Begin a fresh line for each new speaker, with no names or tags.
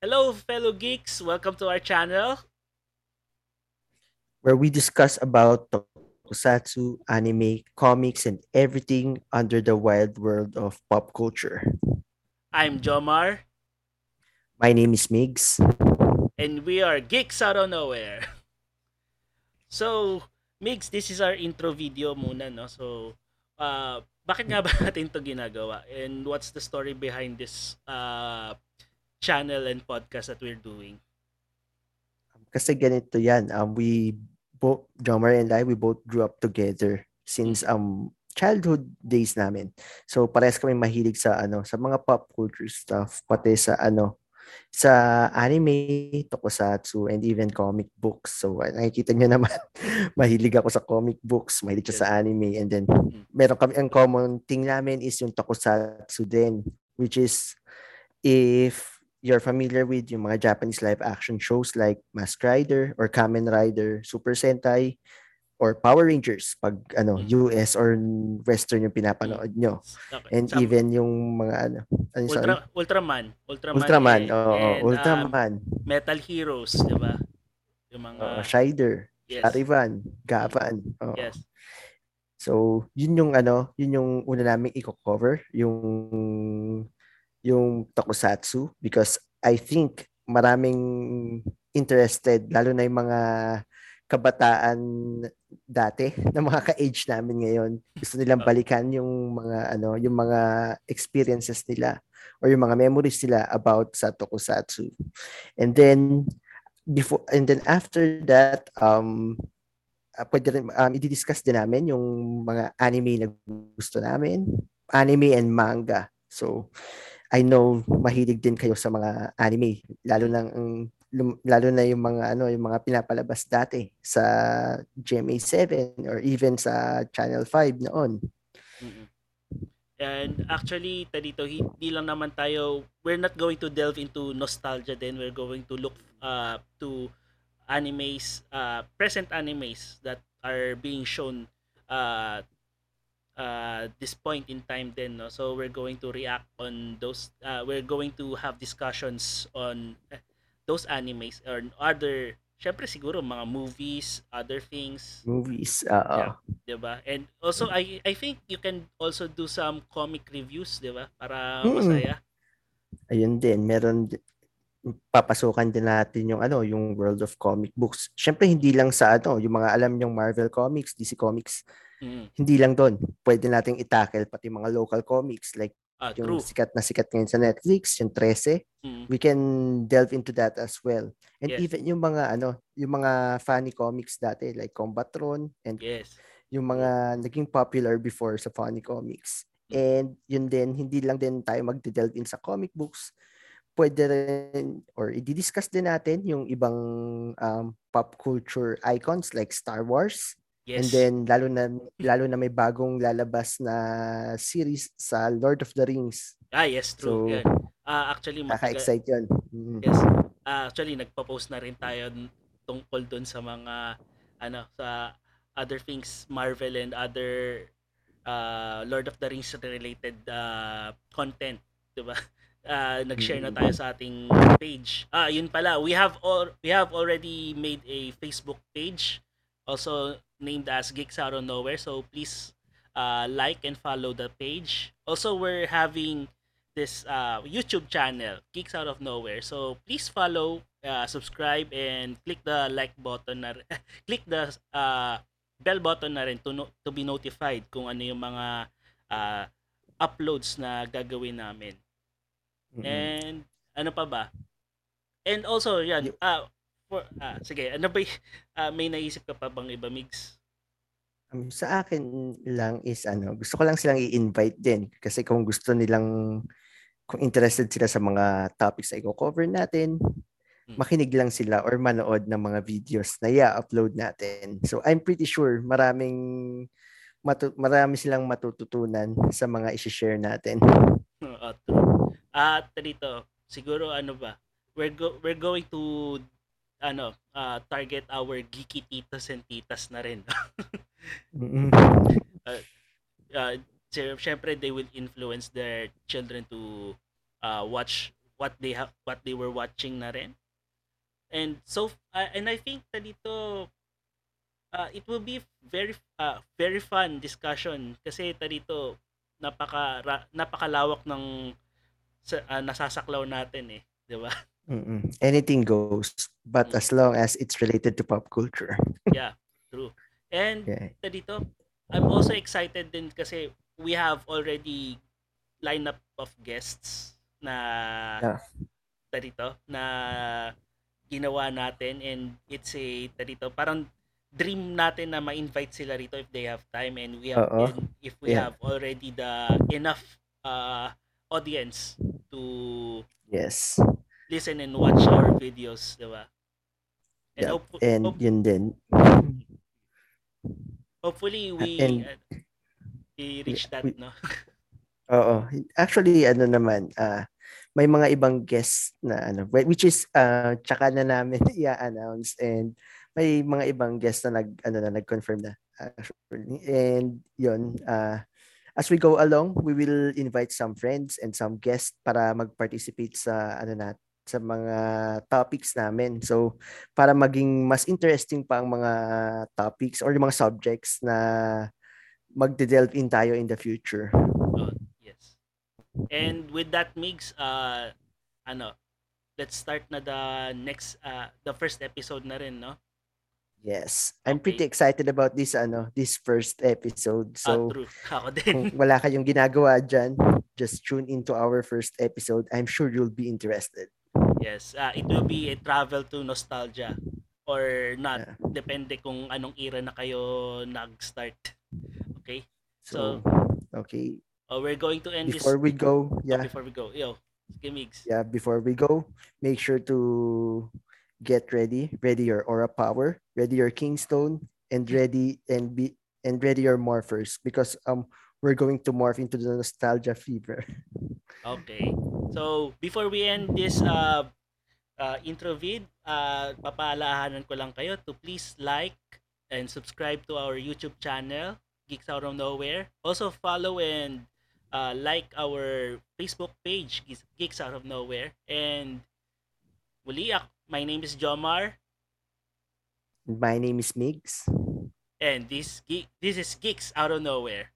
Hello, fellow geeks. Welcome to our channel.
where we discuss about tokusatsu, anime, comics, and everything under the wild world of pop culture.
I'm Jomar,
My name is Migs.
and we are Geeks Out of Nowhere. So, Migs, this is our intro video muna, no? So, uh, bakit nga ba natin to ginagawa? And what's the story behind this uh, channel and podcast that we're doing?
Kasi ganito yan, um, we both, Jomer and I, we both grew up together since um childhood days namin. So parehas kami mahilig sa ano, sa mga pop culture stuff, pati sa ano, sa anime, tokusatsu, and even comic books. So nakikita nyo naman, mahilig ako sa comic books, mahilig siya sa anime, and then meron kami, ang common thing namin is yung tokusatsu din, which is if you're familiar with yung mga Japanese live action shows like Mask Rider or Kamen Rider, Super Sentai, or Power Rangers pag ano US or Western yung pinapanood nyo.
Okay.
And
Some-
even yung mga ano, ano?
Ultra, Ultraman. Ultraman.
Ultraman,
and-
oo,
and, um,
Ultraman,
Metal Heroes, di ba? Yung mga...
oo, Shider,
yes.
Charivan, Gavan. oo.
Yes.
So, yun yung ano, yun yung una naming i-cover, yung yung tokusatsu because I think maraming interested lalo na yung mga kabataan dati na mga ka-age namin ngayon. Gusto nilang balikan yung mga ano, yung mga experiences nila or yung mga memories nila about sa tokusatsu. And then before and then after that um uh, pwede rin, um, i-discuss din namin yung mga anime na gusto namin, anime and manga. So, I know mahilig din kayo sa mga anime, lalo na ang lalo na yung mga ano, yung mga pinapalabas dati sa GMA7 or even sa Channel 5 noon.
And actually, dito, hindi lang naman tayo, we're not going to delve into nostalgia then we're going to look uh, to animes, uh, present animes that are being shown uh, uh, this point in time then. No? So we're going to react on those, uh, we're going to have discussions on eh, those animes or other, syempre siguro mga movies, other things,
Movies, oo.
Yeah. 'di ba? And also I I think you can also do some comic reviews, 'di ba? Para
Mm-mm.
masaya.
Ayun din, meron papasukan din natin yung ano, yung world of comic books. Syempre hindi lang sa ano, yung mga alam yung Marvel Comics, DC Comics,
Mm.
hindi lang doon. Pwede nating itackle pati mga local comics like
Ah,
yung
true.
sikat na sikat ngayon sa Netflix, yung 13.
Mm.
We can delve into that as well. And
Yes.
even yung mga ano, yung mga funny comics dati like Combatron and
Yes.
yung mga naging popular before sa funny comics.
Mm.
And yun din, hindi lang din tayo magde-delve in sa comic books. Pwede rin, or i-discuss din natin yung ibang um, pop culture icons like Star Wars.
Yes.
And then lalo na lalo na may bagong lalabas na series sa Lord of the Rings.
ah, yes, true.
So,
Yan. Ah, actually matagal,
Kaka-excite yun. Mm.
Yes. Ah, actually nagpo-post na rin tayo tungkol doon sa mga ano sa other things Marvel and other uh, Lord of the Rings related uh, content, 'di ba? Ah, nag-share na tayo sa ating page. Ah, yun pala. We have all we have already made a Facebook page also named as Geeks Out of Nowhere. So please uh, like and follow the page. Also, we're having this uh, YouTube channel, Geeks Out of Nowhere. So please follow, uh, subscribe, and click the like button na click the uh, bell button na rin to, no- to be notified kung ano yung mga uh, uploads na gagawin namin.
Mm-mm.
And ano pa ba? And also, yan,
Yung-
ah, ah, sige, ano ba, y- ah, may naisip ka pa bang iba, Migs?
Um, sa akin lang is ano, gusto ko lang silang i-invite din kasi kung gusto nilang kung interested sila sa mga topics na i-cover natin,
Mm.
makinig lang sila or manood ng mga videos na i-upload natin. So I'm pretty sure maraming matu- marami silang matututunan sa mga i-share natin.
Oo, true. At dito, siguro ano ba? We're go we're going to ano, ah, target our geeky titos and titas na rin.
Mm-mm.
uh, syempre they will influence their children to uh, watch what they have what they were watching na rin. And so uh, and I think na dito uh, it will be very uh, very fun discussion kasi ta dito napaka ra, napakalawak ng sa, uh, nasasaklaw natin eh, 'di ba?
Mm-mm. Anything goes, but as long as it's related to pop culture.
yeah, true. And
Yeah.
dito I'm also excited din kasi we have already lineup of guests na
Yeah.
dito na ginawa natin and it's a dito parang dream natin na ma-invite sila rito if they have time and we have and if we
Yeah.
have already the enough uh, audience to
Yes.
Listen and watch our videos, di ba? And,
Yeah.
hope-
And
hope-
yun din.
hopefully we
and-
uh, we reach that,
we-
no?
Oo. Actually, ano naman, ah may mga ibang guests na ano, wh- which is uh, tsaka na namin i-announce and may mga ibang guests na nag ano na nag-confirm na actually. And yun, ah as we go along, we will invite some friends and some guests para mag-participate sa ano na sa mga topics namin. So, para maging mas interesting pa ang mga topics or yung mga subjects na magde-delve in tayo in the future.
Oh, yes. And with that mix, uh, ano, let's start na the next, uh, the first episode na rin, no?
Yes. I'm
Okay.
pretty excited about this ano, this first episode. So,
true. Ako
kung
din.
wala kayong ginagawa dyan, just tune into our first episode. I'm sure you'll be interested.
Yes. Uh, it will be a travel to nostalgia or not.
Yeah.
Depende kung anong era na kayo nag-start. Okay?
So, okay.
Uh, we're going to end
Before
this.
we go,
oh,
yeah,
before we go. Yo, Gimigs.
yeah, before we go, make sure to get ready. Ready your aura power, ready your kingstone, and ready and be and ready your morphers because um we're going to morph into the nostalgia fever.
Okay. So, before we end this uh, uh, intro vid, uh, papaalahanan ko lang kayo to please like and subscribe to our YouTube channel, Geeks Out of Nowhere. Also, follow and uh, like our Facebook page, Geeks- Out of Nowhere. And muli, my name is Jomar.
My name is Migs.
And this, this is Geeks Out of Nowhere.